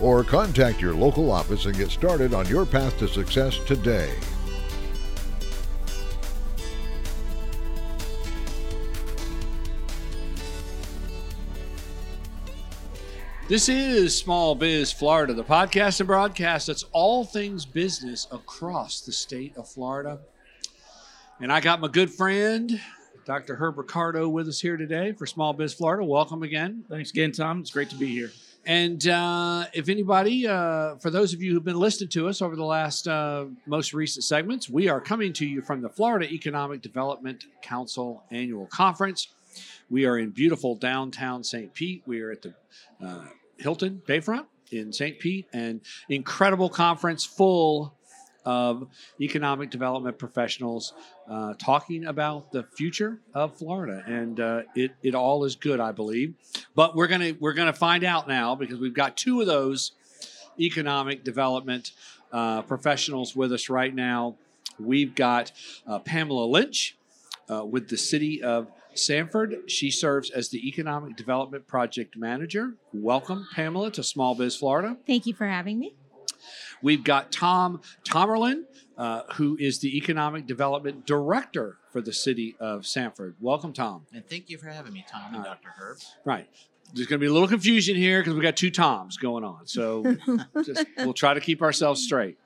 or contact your local office and get started on your path to success today. This is Small Biz Florida, the podcast and broadcast that's all things business across the state of Florida. And I got my good friend, Dr. Herb Ricardo, with us here today for Small Biz Florida. Welcome again. Thanks again, Tom. It's great to be here. And uh, if anybody, uh, for those of you who've been listening to us over the last uh, most recent segments, we are coming to you from the Florida Economic Development Council Annual Conference. We are in beautiful downtown St. Pete. We are at the uh, Hilton Bayfront in St. Pete, and incredible conference full of economic development professionals uh, talking about the future of Florida, and uh, it it all is good, I believe. But we're gonna we're gonna find out now because we've got two of those economic development uh, professionals with us right now. We've got uh, Pamela Lynch uh, with the city of Sanford. She serves as the Economic Development Project Manager. Welcome, Pamela, to Small Biz Florida. Thank you for having me. We've got Tom Tomerlin, uh, who is the Economic Development Director for the city of Sanford. Welcome, Tom. And thank you for having me, Tom and right. Dr. Herb. Right. There's going to be a little confusion here because we've got two Toms going on. So just, we'll try to keep ourselves straight.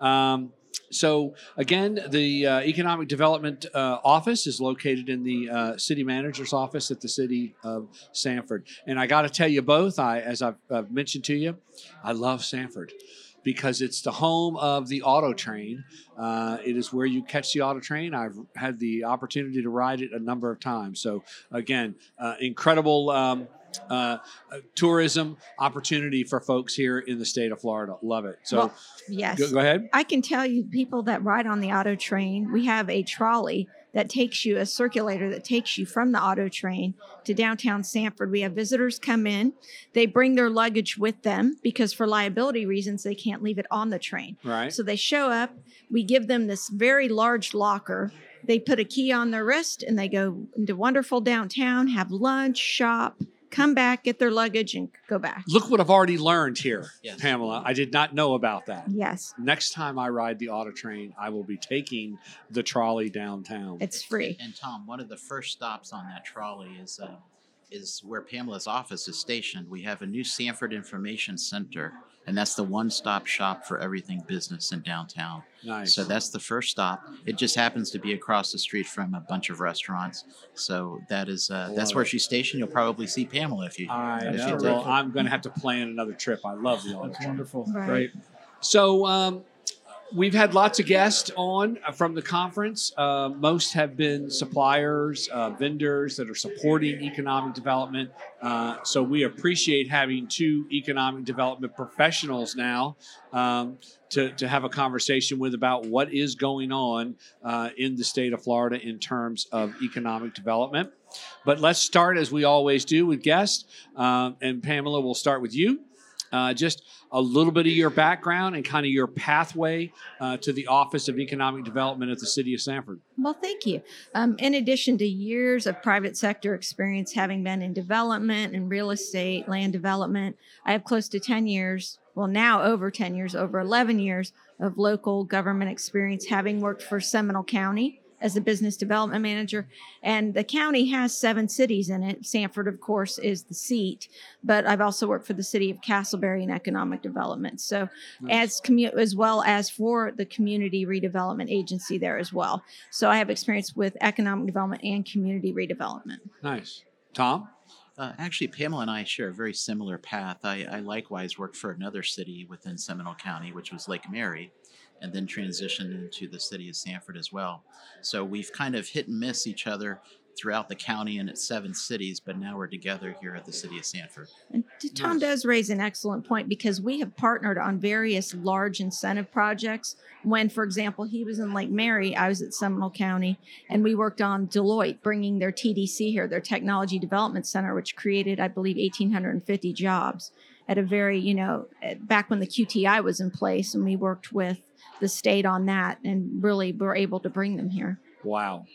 Um, so again, the uh, economic development uh, office is located in the uh, city manager's office at the city of Sanford. And I got to tell you both, I as I've, I've mentioned to you, I love Sanford because it's the home of the auto train. Uh, it is where you catch the auto train. I've had the opportunity to ride it a number of times. So again, uh, incredible. Um, uh, uh, tourism opportunity for folks here in the state of Florida. Love it. So Well, yes. go, go ahead. I can tell you, people that ride on the auto train, we have a trolley that takes you, a circulator that takes you from the auto train to downtown Sanford. We have visitors come in, they bring their luggage with them because for liability reasons, they can't leave it on the train. Right. So they show up, we give them this very large locker. They put a key on their wrist and they go into wonderful downtown, have lunch, shop, come back, get their luggage, and go back. Look what I've already learned here, Yes. Pamela. I did not know about that. Yes, Next time I ride the auto train, I will be taking the trolley downtown. it's free. And Tom, one of the first stops on that trolley is uh, is where Pamela's office is stationed. We have a new Sanford Information Center, and that's the one-stop shop for everything business in downtown. nice. So that's the first stop. It just happens to be across the street from a bunch of restaurants. So that is uh, that's where she's stationed. You'll probably see Pamela if you. I if you know. take Well, it. I'm going to have to plan another trip. I love the auto That's wonderful. Right. Great. So um, we've had lots of guests on uh, from the conference. Uh, most have been suppliers, uh, vendors that are supporting economic development. Uh, so we appreciate having two economic development professionals now um, to, to have a conversation with about what is going on uh, in the state of Florida in terms of economic development. But let's start as we always do with guests. Um, and Pamela, we'll start with you. Uh, just a little bit of your background and kind of your pathway uh, to the Office of Economic Development at the City of Sanford. Well, thank you. Um, in addition to years of private sector experience, having been in development and real estate, land development, I have close to 10 years, well, now over 10 years, over 11 years of local government experience, having worked for Seminole County as a business development manager. And the county has seven cities in it. Sanford, of course, is the seat, but I've also worked for the city of Casselberry in economic development. So, as commu- as well as for the community redevelopment agency there as well. So I have experience with economic development and community redevelopment. Nice. Tom? Uh, actually, Pamela and I share a very similar path. I, I likewise worked for another city within Seminole County, which was Lake Mary, and then transitioned into the city of Sanford as well. So we've kind of hit and miss each other throughout the county and its seven cities, but now we're together here at the city of Sanford. And Tom does raise an excellent point because we have partnered on various large incentive projects. When, for example, he was in Lake Mary, I was at Seminole County, and we worked on Deloitte bringing their TDC here, their Technology Development Center, which created, I believe, 1,850 jobs at a very, you know, back when the QTI was in place, and we worked with the state on that and really were able to bring them here. Wow.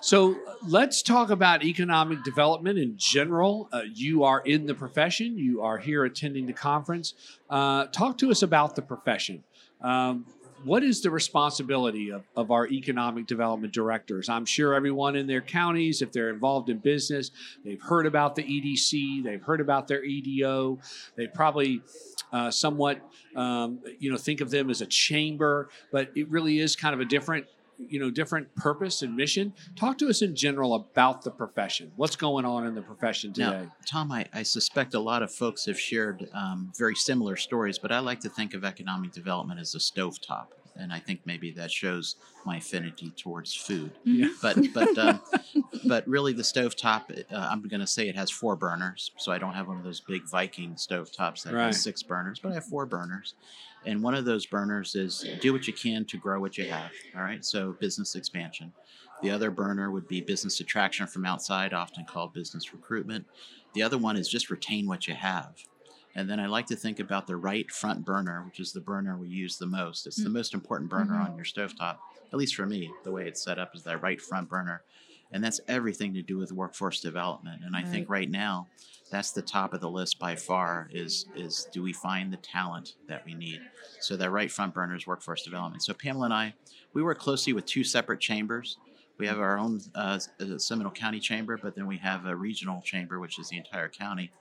So let's talk about economic development in general. Uh, you are in the profession, you are here attending the conference. Uh, talk to us about the profession. Um, what is the responsibility of, of our economic development directors? I'm sure everyone in their counties, if they're involved in business, they've heard about the EDC, they've heard about their EDO, they probably uh, somewhat, um, you know, think of them as a chamber, but it really is kind of a different you know different purpose and mission talk to us in general about the profession what's going on in the profession today Now, Tom, I, I suspect a lot of folks have shared um, very similar stories, but I like to think of economic development as a stovetop. And I think maybe that shows my affinity towards food. Yeah. But but um, but really, the stovetop. Uh, I'm going to say it has four burners, so I don't have one of those big Viking stovetops that Right. has six burners, but I have four burners. And one of those burners is do what you can to grow what you have. All right, so business expansion. The other burner would be business attraction from outside, often called business recruitment. The other one is just retain what you have. And then I like to think about the right front burner, which is the burner we use the most. It's the mm. most important burner mm-hmm. on your stovetop, at least for me. The way it's set up is that right front burner. And that's everything to do with workforce development. And I think right. now, that's the top of the list by far is is do we find the talent that we need? So that right front burner is workforce development. So pamela and i we work closely with two separate chambers. We have our own uh, uh, seminole county chamber but then we have a regional chamber which is the entire county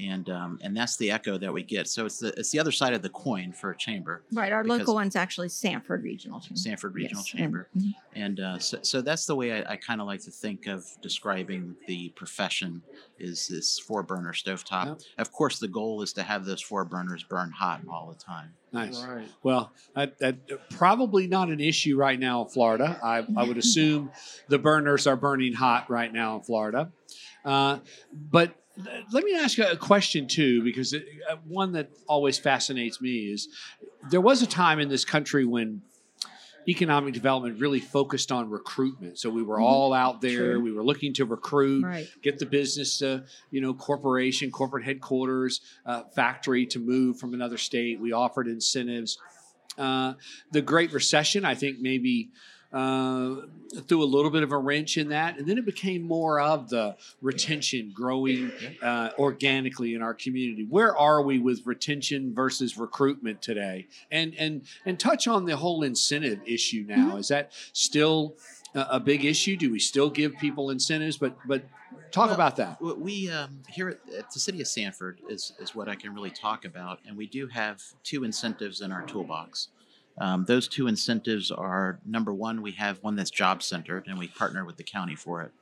and um, and that's the echo that we get so it's the it's the other side of the coin for a chamber Right. Our local one's actually Sanford Regional Chamber. sanford regional Yes, chamber and- mhm. and uh, so, so that's the way I, I kind of like to think of describing the profession is this four burner stovetop. Yep. Of course, the goal is to have those four burners burn hot all the time. nice Right. well that, that probably not an issue right now in florida i, I would assume the burners are burning hot right now in florida uh, but let me ask you a question too because it, uh, one that always fascinates me is there was a time in this country when economic development really focused on recruitment so we were Mhm. all out there True. we were looking to recruit Right. get the business, uh, you know, corporation, corporate headquarters, uh, factory to move from another state. We offered incentives. Uh, the Great Recession, I think, maybe uh, threw a little bit of a wrench in that, and then it became more of the retention, growing uh, organically in our community. Where are we with retention versus recruitment today? And and and touch on the whole incentive issue now. Is that still a, a big issue? Do we still give people incentives? But but talk Well, about that. We um, here at, at the city of Sanford is is what I can really talk about, and we do have two incentives in our toolbox. Um, those two incentives are number one, we have one that's job centered, and we partner with the county for it.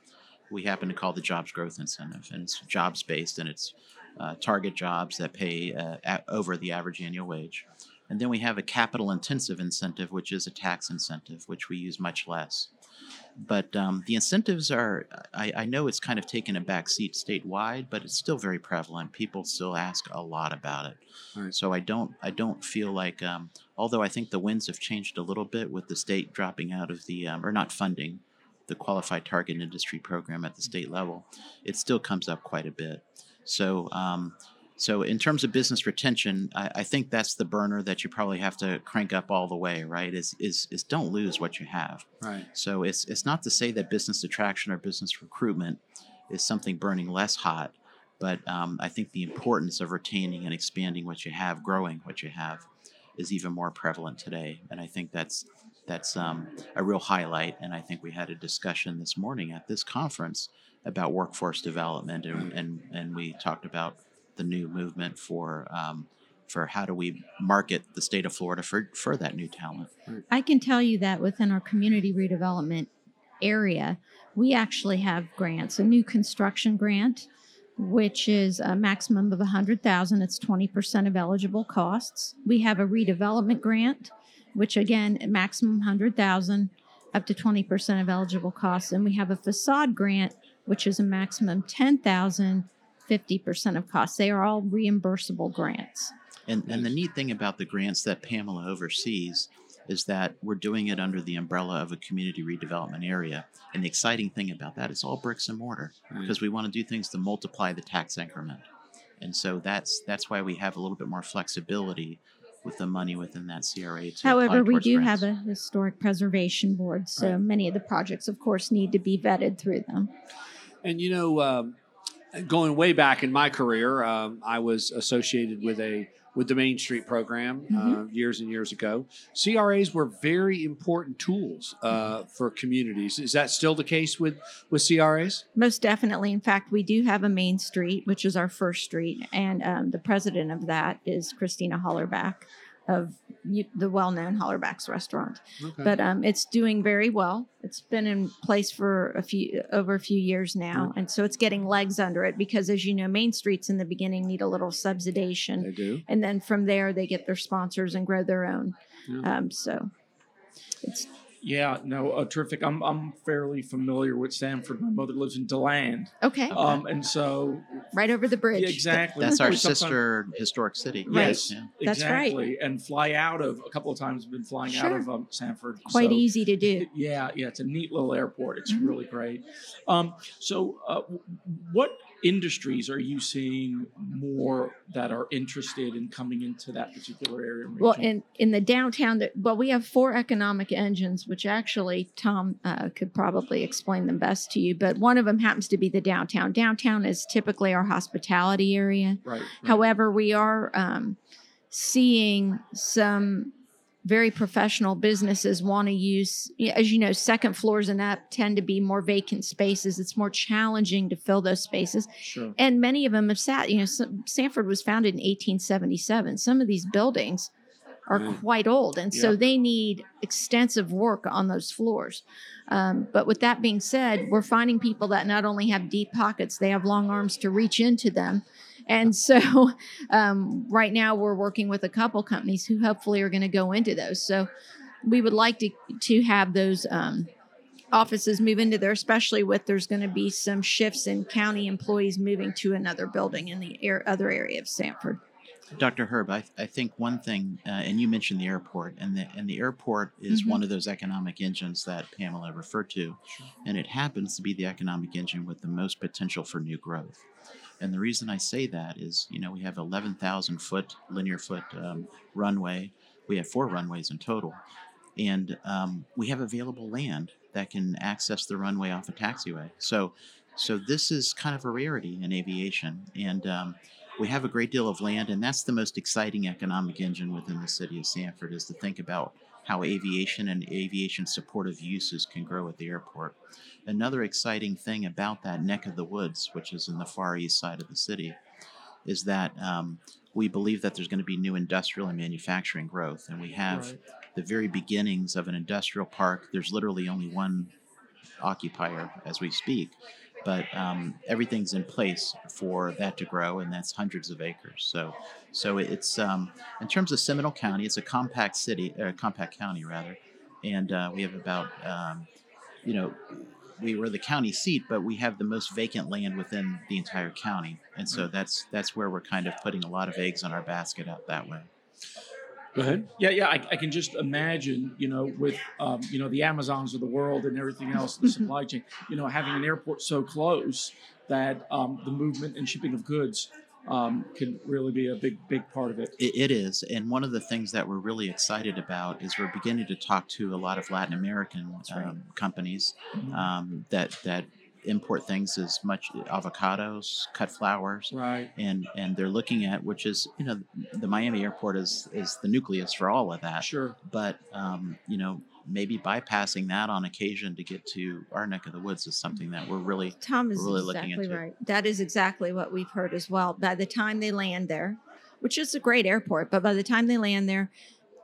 We happen to call the jobs growth incentive, and it's jobs based, and it's uh, target jobs that pay uh, at, over the average annual wage. And then we have a capital intensive incentive, which is a tax incentive, which we use much less. But um, the incentives are, I, I know it's kind of taken a back seat statewide, but it's still very prevalent. People still ask a lot about it. Right. So I don't, I don't feel like, um, although I think the winds have changed a little bit with the state dropping out of the, um, or not funding the qualified target industry program at the state level, it still comes up quite a bit. So, um, so in terms of business retention, I, I think that's the burner that you probably have to crank up all the way, right? Is is is don't lose what you have. Right. So it's it's not to say that business attraction or business recruitment is something burning less hot, but um, I think the importance of retaining and expanding what you have, growing what you have, is even more prevalent today. And I think that's that's um, a real highlight. And I think we had a discussion this morning at this conference about workforce development, and and, and we talked about the new movement for. Um, for how do we market the state of Florida for, for that new talent? I can tell you that within our community redevelopment area, we actually have grants. A new construction grant, which is a maximum of 100,000. It's 20% of eligible costs. We have a redevelopment grant, which again, a maximum 100,000. up to 20% of eligible costs. And we have a facade grant, which is a maximum 10,000, 50% of costs. They are all reimbursable grants. And, and the neat thing about the grants that Pamela oversees is that we're doing it under the umbrella of a community redevelopment area. And the exciting thing about that is all bricks and mortar Right. because we want to do things to multiply the tax increment. And so that's that's why we have a little bit more flexibility with the money within that CRA. To However, we do grants. have a historic preservation board, so Right. many of the projects, of course, need to be vetted through them. And you know, um, going way back in my career, um, I was associated with a with the Main Street program uh, years and years ago. CRAs were very important tools uh, for communities. Is that still the case with with CRAs? Most definitely. In fact, we do have a main street, which is our first street, and um, the president of that is Christina Hollerbach of the well-known Hollerbach's restaurant. Okay. But um, it's doing very well. It's been in place for a few over a few years now, and so it's getting legs under it because, as you know, main streets in the beginning need a little subsidization, they do. and then from there they get their sponsors and grow their own. Yeah. Um, so it's Yeah, no, uh, terrific. I'm I'm fairly familiar with Sanford. My mother lives in Deland, okay, um, and so right over the bridge. yeah, exactly. That's our sister historic city. Right. Yes, Yeah. That's right. exactly. And fly out of a couple of times. I've Been flying out of um, Sanford. Quite so- easy to do. Yeah, yeah, it's a neat little airport. It's Mhm. really great. Um, so, uh, what industries are you seeing more that are interested in coming into that particular area? and Well, in in the downtown, that well, we have four economic engines, which actually Tom uh, could probably explain them best to you. But one of them happens to be the downtown. Downtown is typically our hospitality area. right, right. However, we are um, seeing some very professional businesses want to use, as you know, second floors and up tend to be more vacant spaces. It's more challenging to fill those spaces sure. and many of them have sat you know sanford was founded in 1877 some of these buildings are Right. quite old and so they need extensive work on those floors um, but with that being said we're finding people that not only have deep pockets they have long arms to reach into them and so um, right now we're working with a couple companies who hopefully are going to go into those so we would like to to have those um, offices move into there, especially with there's going to be some shifts in county employees moving to another building in the air, other area of Sanford. Dr. Herb, I, I think one thing, uh, and you mentioned the airport, and the and the airport is Mhm. one of those economic engines that Pamela referred to, and it happens to be the economic engine with the most potential for new growth. And the reason I say that is, you know, we have 11,000 foot linear foot um, runway. We have four runways in total, and um, we have available land that can access the runway off a taxiway. So, so this is kind of a rarity in aviation, and um, we have a great deal of land, and that's the most exciting economic engine within the city of Sanford is to think about how aviation and aviation supportive uses can grow at the airport. Another exciting thing about that neck of the woods, which is in the far east side of the city, is that um, we believe that there's going to be new industrial and manufacturing growth, and we have Right. the very beginnings of an industrial park. There's literally only one occupier as we speak, but um, everything's in place for that to grow, and that's hundreds of acres. So, so it's um, in terms of Seminole County, it's a compact city, uh, compact county rather, and uh, we have about, um, you know, we were the county seat, but we have the most vacant land within the entire county, and so that's that's where we're kind of putting a lot of eggs on our basket out that way. Go ahead. Yeah, yeah, I, I can just imagine, you know, with um, you know the Amazons of the world and everything else, the supply chain, you know, having an airport so close that um, the movement and shipping of goods um, can really be a big, big part of it. It, it is, and one of the things that we're really excited about is we're beginning to talk to a lot of Latin American right. um, companies Mhm. um, that that import things as much avocados, cut flowers, Right. and and they're looking at which is you know the Miami airport is is the nucleus for all of that, Sure. but um, you know maybe bypassing that on occasion to get to our neck of the woods is something that we're really Tom is Really looking exactly into right. That is exactly what we've heard as well. By the time they land there, which is a great airport, but by the time they land there,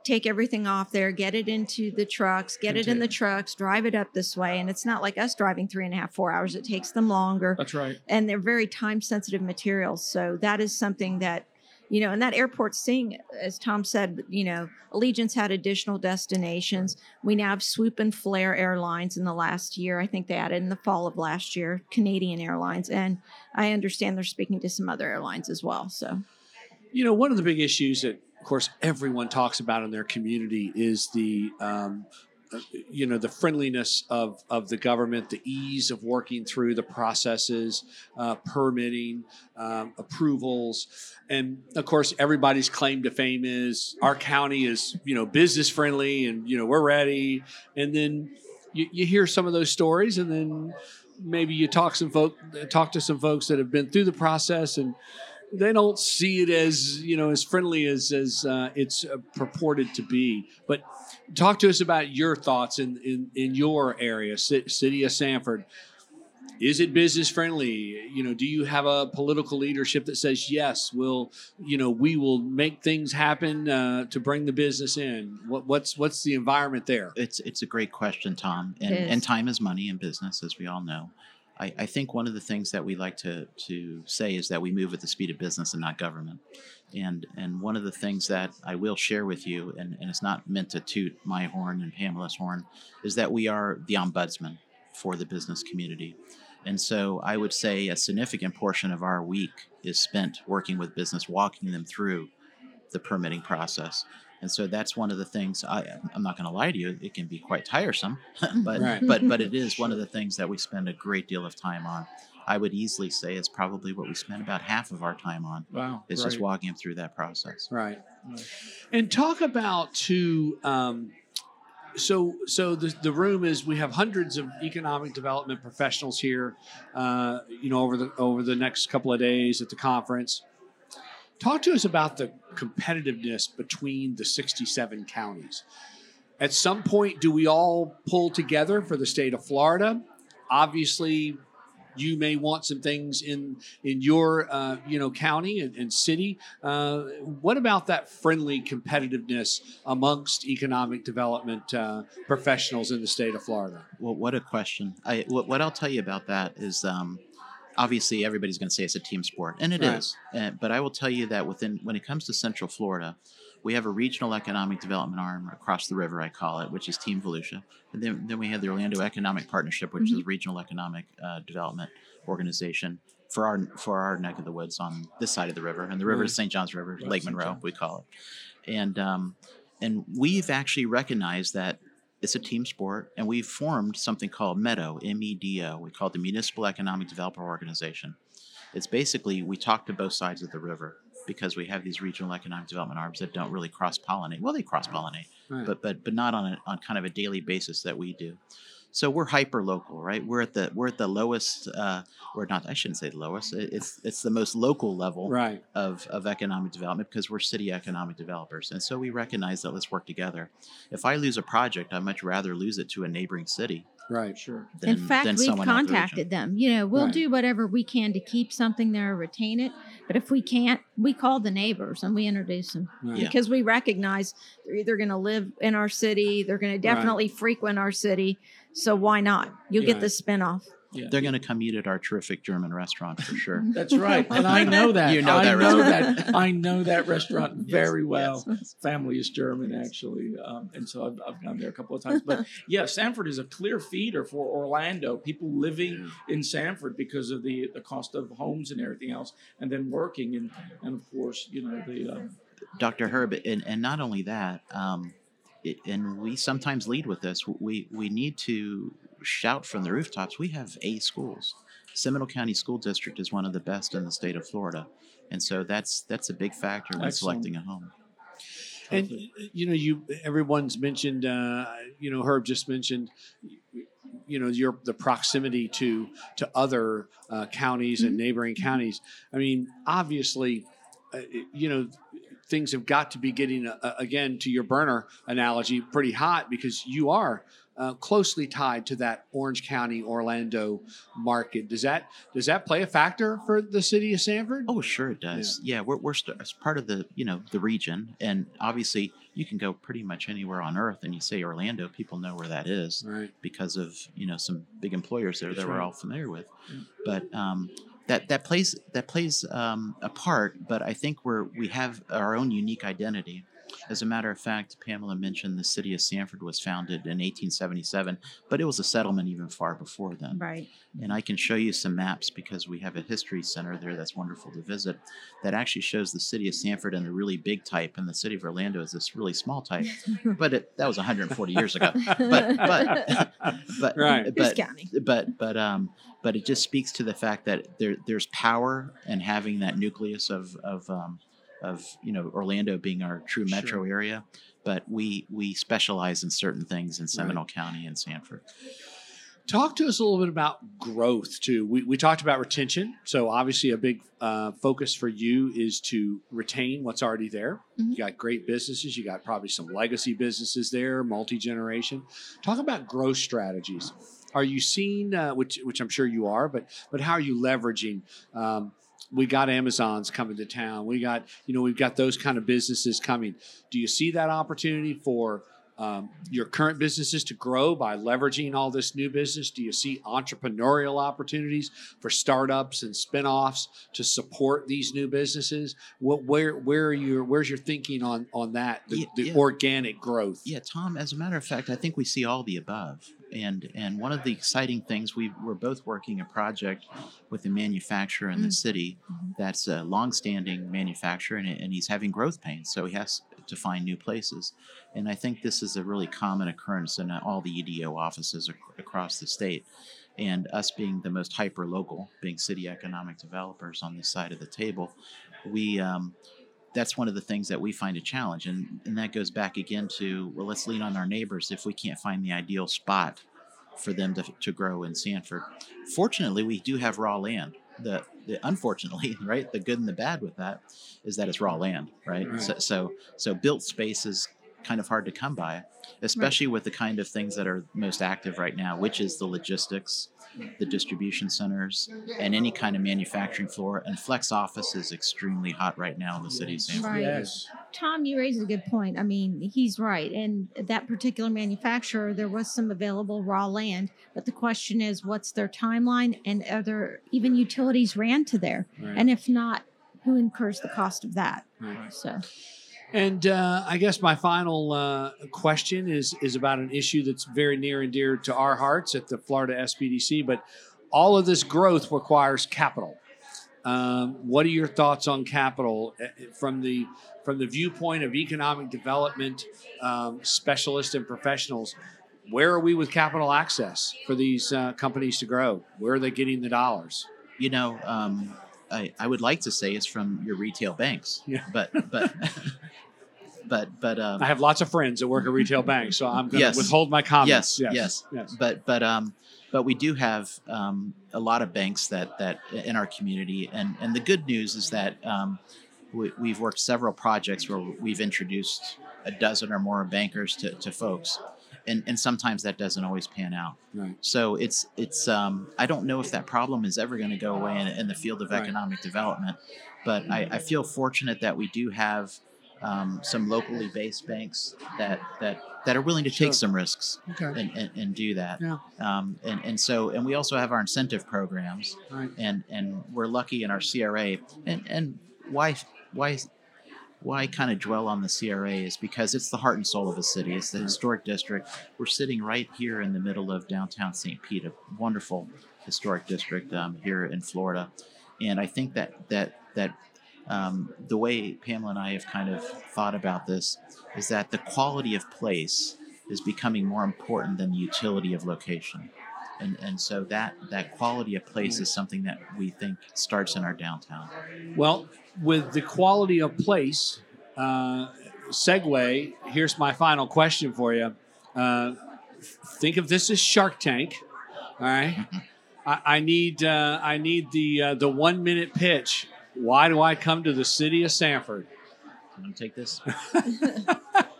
take everything off there, get it into the trucks, get it in the trucks, drive it up this way. And it's not like us driving three and a half, four hours. It takes them longer. That's right. and they're very time sensitive materials. So that is something that you know, and that airport seeing, as Tom said, you know, Allegiant's had additional destinations. We now have Swoop and Flair Airlines in the last year. I think they added in the fall of last year, Canadian Airlines, and I understand they're speaking to some other airlines as well. So, You know, one of the big issues that, of course, everyone talks about in their community is the, um, uh, you know, the friendliness of of the government, the ease of working through the processes, uh, permitting, um, approvals, and of course, everybody's claim to fame is our county is, you know, business friendly, and you know, we're ready. And then you, you hear some of those stories, and then maybe you talk some folk talk to some folks that have been through the process and they don't see it as you know as friendly as as uh, it's uh, purported to be. But talk to us about your thoughts in in, in your area, ci- city of Sanford. Is it business friendly? You know, do you have a political leadership that says yes, we'll, you know, we will make things happen uh, to bring the business in? What, what's what's the environment there? It's it's a great question, Tom. And and time is money in business, as we all know. I, I think one of the things that we like to to say is that we move at the speed of business and not government. And and one of the things that I will share with you, and, and it's not meant to toot my horn and Pamela's horn, is that we are the ombudsman for the business community. And so I would say a significant portion of our week is spent working with business, walking them through the permitting process. And so that's one of the things I, I'm not going to lie to you, it can be quite tiresome, but, Right. but, but it is one of the things that we spend a great deal of time on. I would easily say it's probably what we spend about half of our time on Wow. is just walking them through that process. Right. Right. And talk about to um, so so the the room is we have hundreds of economic development professionals here, uh, you know, over the over the next couple of days at the conference. Talk to us about the competitiveness between the 67 counties. At some point, do we all pull together for the state of Florida? Obviously, you may want some things in in your uh, you know county and, and city. Uh, what about that friendly competitiveness amongst economic development uh, professionals in the state of Florida? Well, what a question. I, what, what I'll tell you about that is um, obviously everybody's going to say it's a team sport, and it is. Right. Uh, but I will tell you that within when it comes to Central Florida, we have a regional economic development arm across the river, I call it, which is Team Volusia. And then, then we have the Orlando Economic Partnership, which is a regional economic uh, development organization for our for our neck of the woods on this side of the river. And the river is St. John's River, Right, Lake Monroe, we call it. And um, and we've actually recognized that it's a team sport, and we've formed something called MEDO, M-E-D-O. We call it the Municipal Economic Developer Organization. It's basically we talk to both sides of the river because we have these regional economic development arms that don't really cross pollinate. Well, they cross pollinate, Right. but but but not on a, on kind of a daily basis that we do. So we're hyper local, right? We're at the we're at the lowest, uh, or not. I shouldn't say the lowest. It's it's the most local level Right. of, of economic development because we're city economic developers. And so we recognize that let's work together. If I lose a project, I'd much rather lose it to a neighboring city Right. Sure. than, in fact, than we've someone out of the region. contacted them. You know, we'll Right. do whatever we can to keep something there, retain it. But if we can't, we call the neighbors and we introduce them Right. Yeah. because we recognize they're either going to live in our city, they're going to Right. definitely frequent our city. So why not? You'll Yeah. get the spinoff. Yeah. They're going to come eat at our terrific German restaurant for sure. That's right, and I know that. You know I that know restaurant. that. I know that restaurant very well. Yes. Family is German, actually, um, and so I've, I've gone there a couple of times. But yeah, Sanford is a clear feeder for Orlando. People living in Sanford because of the the cost of homes and everything else, and then working, and and of course, you know the. Um, Dr. Herb, and, and not only that, um, it, and we sometimes lead with this. We we need to shout from the rooftops. We have A schools. Seminole County School District is one of the best in the state of Florida, and so that's that's a big factor when Excellent. selecting a home. And you know, you everyone's mentioned. Uh, you know, Herb just mentioned. You know, your the proximity to to other uh, counties and neighboring counties. I mean, obviously, uh, you know, things have got to be getting uh, again to your burner analogy pretty hot because you are uh, closely tied to that Orange County Orlando market. Does that does that play a factor for the city of Sanford? Oh, sure it does. Yeah, we're we're st- as part of the you know the region, and obviously you can go pretty much anywhere on earth, and you say Orlando, people know where that is. right. because of you know some big employers there That's that we're all familiar with. Yeah. But um, that that plays that plays um, a part, but I think we're we have our own unique identity. As a matter of fact, Pamela mentioned the city of Sanford was founded in 1877, but it was a settlement even far before then. Right. And I can show you some maps because we have a history center there that's wonderful to visit that actually shows the city of Sanford in the really big type, and the city of Orlando is this really small type. But it, that was 140 years ago. But but but Right. Who's but but but um but it just speaks to the fact that there there's power in having that nucleus of of um, of you know Orlando being our true metro area, but we we specialize in certain things in Seminole County and Sanford. Talk to us a little bit about growth too. We, we talked about retention. So obviously a big uh, focus for you is to retain what's already there. Mhm. You got great businesses. You got probably some legacy businesses there, multi generation. Talk about growth strategies. Are you seeing, uh, which which I'm sure you are, but but how are you leveraging? Um, we got Amazon's coming to town. We got you know we've got those kind of businesses coming. Do you see that opportunity for um, your current businesses to grow by leveraging all this new business? Do you see entrepreneurial opportunities for startups and spin-offs to support these new businesses? What, where where are your where's your thinking on on that the, Yeah, the yeah. organic growth? Yeah, Tom. As a matter of fact, I think we see all the above. And and one of the exciting things we we're both working a project with a manufacturer in the Mm. city Mhm. that's a long-standing manufacturer and, and he's having growth pains, so he has to find new places. And I think this is a really common occurrence in all the EDO offices ac- across the state. And us being the most hyper local, being city economic developers on this side of the table, we um, that's one of the things that we find a challenge and, and that goes back again to well let's lean on our neighbors if we can't find the ideal spot for them to, to grow in sanford. Fortunately we do have raw land. The, the unfortunately right the good and the bad with that is that it's raw land right, Right. So, so so built space is kind of hard to come by especially with the kind of things that are most active right now which is the logistics the distribution centers and any kind of manufacturing floor and flex office is extremely hot right now in the city of sanford Right. Yes. Tom, you raise a good point. I mean, he's right. And that particular manufacturer, there was some available raw land, but the question is, what's their timeline, and are there even utilities ran to there? Right. And if not, who incurs the cost of that? Right. So, And uh, I guess my final uh, question is is about an issue that's very near and dear to our hearts at the Florida SBDC. But all of this growth requires capital. Um, what are your thoughts on capital uh, from the from the viewpoint of economic development um, specialists and professionals? Where are we with capital access for these uh, companies to grow? Where are they getting the dollars? you know um, I, I would like to say it's from your retail banks Yeah. but but but but um, I have lots of friends that work at retail banks, so I'm going to Yes. withhold my comments. Yes, yes. yes. but but um but we do have um, a lot of banks that that in our community and and the good news is that um, we, we've worked several projects where we've introduced a dozen or more bankers to, to folks and and sometimes that doesn't always pan out Right. so it's it's um, i don't know if that problem is ever going to go away in, in the field of Right. economic development but I, I feel fortunate that we do have um, some locally based banks that that that are willing to Sure. take some risks Okay. and, and, and do that. Yeah. Um, and, and so, and we also have our incentive programs Right. and, and we're lucky in our CRA and, and why, why, why I kind of dwell on the CRA is because it's the heart and soul of a city. It's the historic district. We're sitting right here in the middle of downtown St. Pete, a wonderful historic district um, here in Florida. And I think that, that, that um, the way Pamela and I have kind of thought about this is that the quality of place is becoming more important than the utility of location. And, and so that, that quality of place is something that we think starts in our downtown. Well, with the quality of place, uh, segue, here's my final question for you. Uh, think of this as Shark Tank. All right. I, I need uh, I need the uh, the one minute pitch. Why do I come to the city of Sanford? I'm going to take this.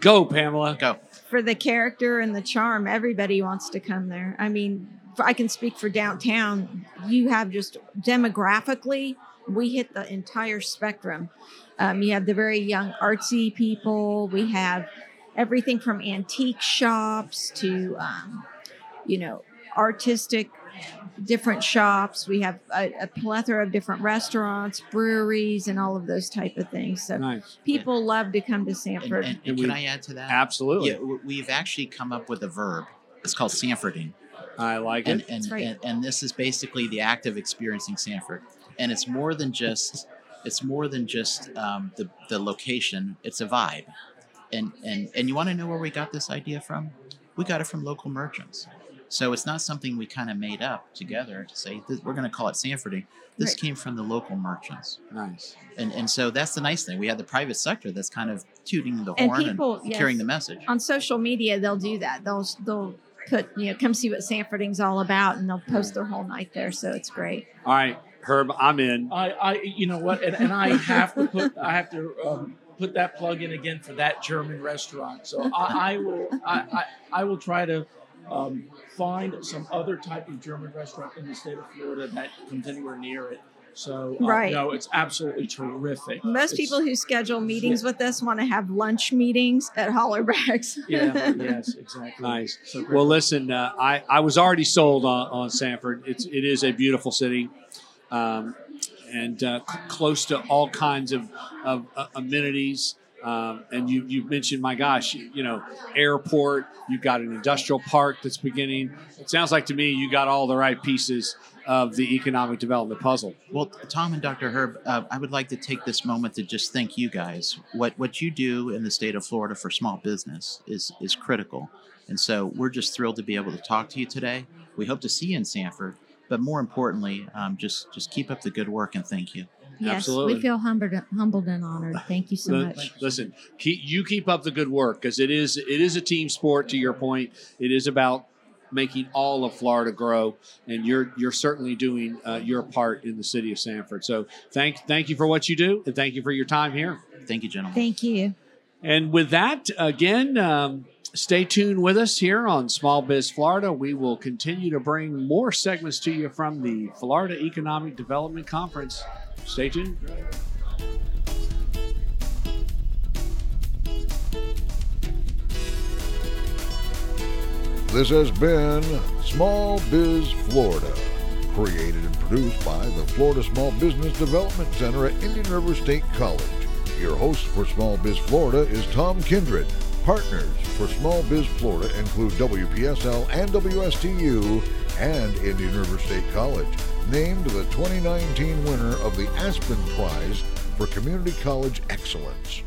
Go, Pamela. Go. for the character and the charm, everybody wants to come there. I mean, I can speak for downtown. You have just demographically, we hit the entire spectrum. Um, you have the very young artsy people. We have everything from antique shops to, um, you know, artistic different shops. We have a, a plethora of different restaurants, breweries, and all of those type of things. So Nice. people love to come to Sanford. and, And and we- can I add to that? Absolutely. Yeah, we've actually come up with a verb. It's called Sanfording. I like and it. and, right. and and this is basically the act of experiencing Sanford, and it's more than just it's more than just um, the the location. It's a vibe, and and and you want to know where we got this idea from? We got it from local merchants. So it's not something we kind of made up together to say "Th- we're going to call it Sanfording. This Right. came from the local merchants, Nice. and and so that's the nice thing. We had the private sector that's kind of tooting the And horn people- and yes. carrying the message. on social media they'll do that they'll they'll put you know come see what sanfording's all about and they'll post their whole night there so it's great All right, Herb, I'm in. I, I, you know what, and, and I have to put, I have to um, put that plug in again for that German restaurant. So I, I will, I, I, I will try to um, find some other type of German restaurant in the state of Florida that comes anywhere near it. So uh, Right. no, it's absolutely terrific. most It's- people who schedule meetings with us want to have lunch meetings at hollerbachs yeah, yes, exactly. Nice. So. Well, listen, uh, I I was already sold on, on Sanford. It's it is a beautiful city, um, and uh, c- close to all kinds of of uh, amenities. Um, and you you mentioned, my gosh, you, you know, airport. You've got an industrial park that's beginning. It sounds like to me you got all the right pieces of the economic development puzzle. Well, Tom and Dr. Herb, uh, I would like to take this moment to just thank you guys. What what you do in the state of Florida for small business is is critical, and so we're just thrilled to be able to talk to you today. We hope to see you in Sanford, but more importantly, um, just just keep up the good work and thank you. Yes Absolutely. we feel humbled, humbled and honored thank you so Li- much Listen, keep, you keep up the good work because it is it is a team sport. To your point, it is about making all of Florida grow, and you're you're certainly doing uh, your part in the city of Sanford. So thank thank you for what you do, and thank you for your time here. Thank you, gentlemen. thank you And with that, again, um, stay tuned with us here on Small Biz Florida. We will continue to bring more segments to you from the Florida Economic Development Conference. Stay tuned. This has been Small Biz Florida, created and produced by the Florida Small Business Development Center at Indian River State College. Your host for Small Biz Florida is Tom Kindred. Partners for Small Biz Florida include WPSL and WSTU and Indian River State College, named the 2019 winner of the Aspen Prize for Community College Excellence.